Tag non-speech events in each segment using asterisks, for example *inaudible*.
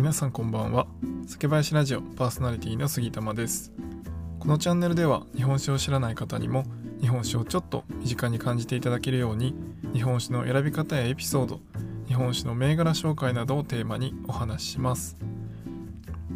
皆さんこんばんは。酒林ラジオパーソナリティの杉玉です。このチャンネルでは日本酒を知らない方にも日本酒をちょっと身近に感じていただけるように日本酒の選び方やエピソード日本酒の銘柄紹介などをテーマにお話しします。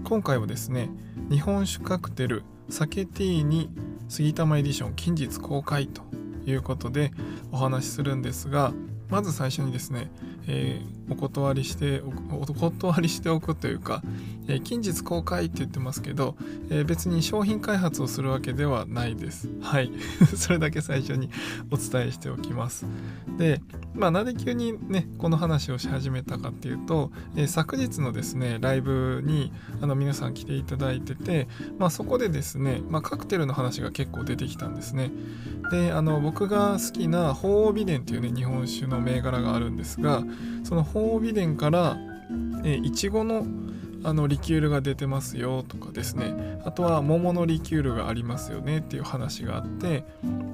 今回はですね日本酒カクテル酒ティーに杉玉エディション近日公開ということでお話しするんですがまず最初にですね、えー、お断りしてお断りしておくというか、えー、近日公開って言ってますけど、えー、別に商品開発をするわけではないです。はい。*laughs* それだけ最初に *laughs* お伝えしておきます。でまあなぜ急にねこの話をし始めたかっていうと、え昨日のですねライブにあの皆さん来ていただいててまあそこでですね、まあ、カクテルの話が結構出てきたんですね。であの僕が好きな鳳凰美伝っていうね日本酒の銘柄があるんですがその鳳凰美伝からいちごのあのリキュールが出てますよとかですね。あとは桃のリキュールがありますよねっていう話があって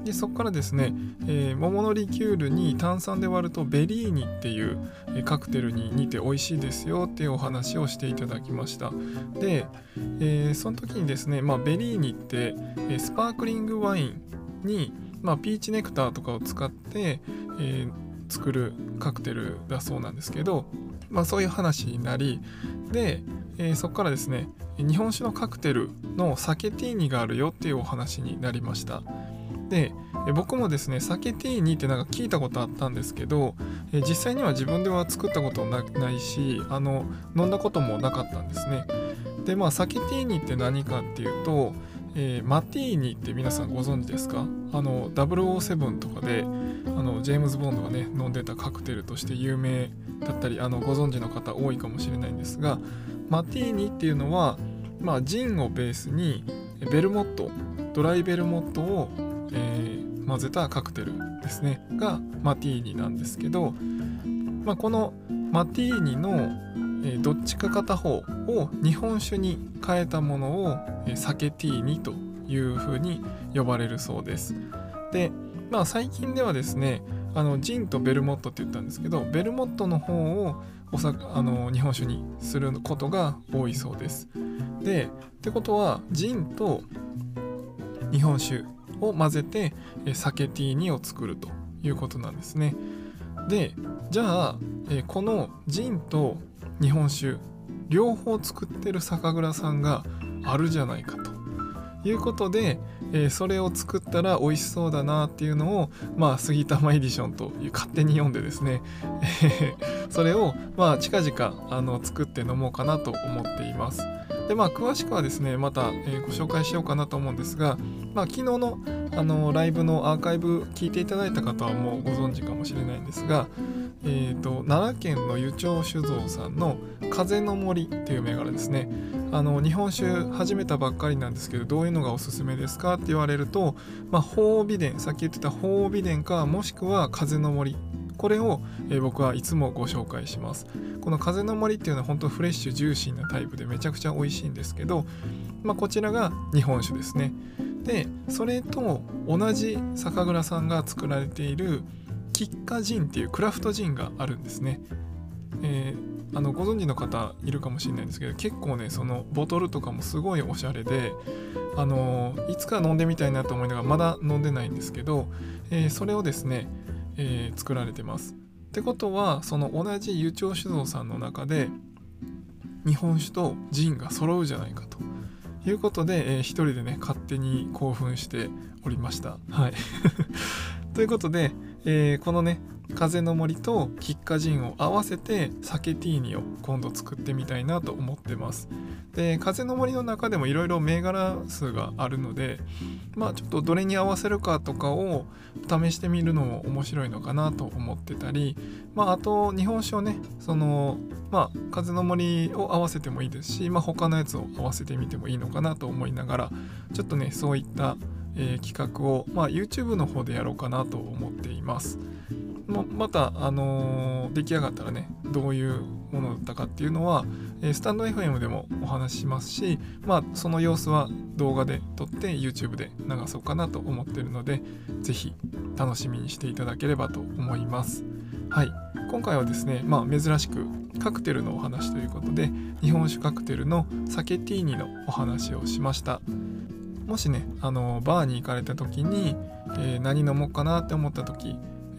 でそこからですね、えー、桃のリキュールに炭酸で割るとベリーニっていうカクテルに似て美味しいですよっていうお話をしていただきました。で、えー、その時にですね、まあ、ベリーニって、スパークリングワインに、まあ、ピーチネクターとかを使って、えー、作るカクテルだそうなんですけど、まあ、そういう話になりで、えー、そこからですね日本酒のカクテルの酒ティーニがあるよっていうお話になりました。で僕もですね酒ティーニってなんか聞いたことあったんですけど実際には自分では作ったことないしあの飲んだこともなかったんですね。でまあ酒ティーニって何かっていうとえー、マティーニって皆さんご存知ですか？あの007とかであのジェームズ・ボンドがね飲んでたカクテルとして有名だったりあのご存知の方多いかもしれないんですがマティーニっていうのは、まあ、ジンをベースにベルモットドライベルモットを、えー、混ぜたカクテルですねがマティーニなんですけど、まあ、このマティーニのえどっちか片方を日本酒に変えたものを、え酒ティーニというふうに呼ばれるそうです。で、まあ最近ではですね、あのジンとベルモットって言ったんですけど、ベルモットの方をおさあの日本酒にすることが多いそうです。で、ってことはジンと日本酒を混ぜて酒ティーニを作るということなんですね。でじゃあこのジンと日本酒両方作ってる酒蔵さんがあるじゃないかということで、えー、それを作ったら美味しそうだなっていうのを、まあ、杉玉エディションという勝手に読んでですね、え *laughs* それを、まあ、近々あの作って飲もうかなと思っています。でまあ詳しくはですねまた、えー、ご紹介しようかなと思うんですが、まあ、昨日のあのライブのアーカイブ聞いていただいた方はもうご存知かもしれないんですが、えーと、奈良県の湯町酒造さんの「風の森」っていう銘柄ですね。あの日本酒始めたばっかりなんですけどどういうのがおすすめですかって言われると、まあ、鳳美伝さっき言ってた鳳美伝かもしくは風の森。これを、えー、僕はいつもご紹介します。この風の森っていうのは本当フレッシュジューシーなタイプでめちゃくちゃ美味しいんですけど、まあ、こちらが日本酒ですね。でそれと同じ酒蔵さんが作られているキッカジンっていうクラフトジンがあるんですね。えー、あのご存知の方いるかもしれないんですけど結構ねそのボトルとかもすごいおしゃれであのいつか飲んでみたいなと思いながらまだ飲んでないんですけど、えー、それをですね、え、作られてます。ってことはその同じ湯町酒造さんの中で日本酒とジンが揃うじゃないかということで、えー、一人でね勝手に興奮しておりました。はい *laughs* ということで、えー、このね風の森とキッカジンを合わせて酒ティーニを今度作ってみたいなと思ってますで風の森の中でもいろいろ銘柄数があるのでまあちょっとどれに合わせるかとかを試してみるのも面白いのかなと思ってたりまああと日本酒をねそのまあ風の森を合わせてもいいですしまあ他のやつを合わせてみてもいいのかなと思いながらちょっとねそういったえー、企画を、まあ、YouTube の方でやろうかなと思っています。ままた、あのー、出来上がったらねどういうものだったかっていうのは、えー、スタンド FM でもお話ししますし、まあ、その様子は動画で撮って YouTube で流そうかなと思ってるので是非楽しみにしていただければと思います。はい、今回はですね、まあ、珍しくカクテルのお話ということで日本酒カクテルのサケティーニのお話をしましたもしねあのバーに行かれた時に、えー、何飲もうかなって思った時、